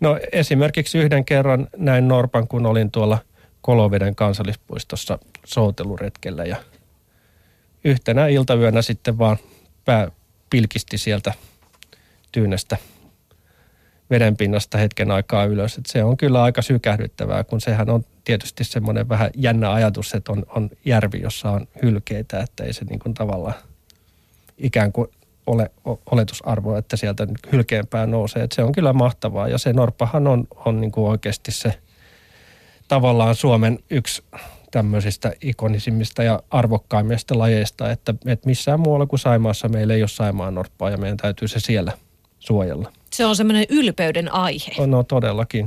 No esimerkiksi yhden kerran näin Norpan, kun olin tuolla Koloveden kansallispuistossa souteluretkellä ja yhtenä iltayönä sitten vaan pää pilkisti sieltä tyynestä vedenpinnasta hetken aikaa ylös. Et se on kyllä aika sykähdyttävää, kun sehän on tietysti semmoinen vähän jännä ajatus, että on, on järvi, jossa on hylkeitä, että ei se niin kuin tavallaan ikään kuin ole oletusarvo, että sieltä hylkeenpää nousee. Että se on kyllä mahtavaa ja se norppahan on, on niin kuin oikeasti se tavallaan Suomen yksi tämmöisistä ikonisimmista ja arvokkaimmista lajeista, että, että missään muualla kuin Saimaassa meillä ei ole Saimaan norppaa ja meidän täytyy se siellä suojella. Se on semmoinen ylpeyden aihe. No, no todellakin.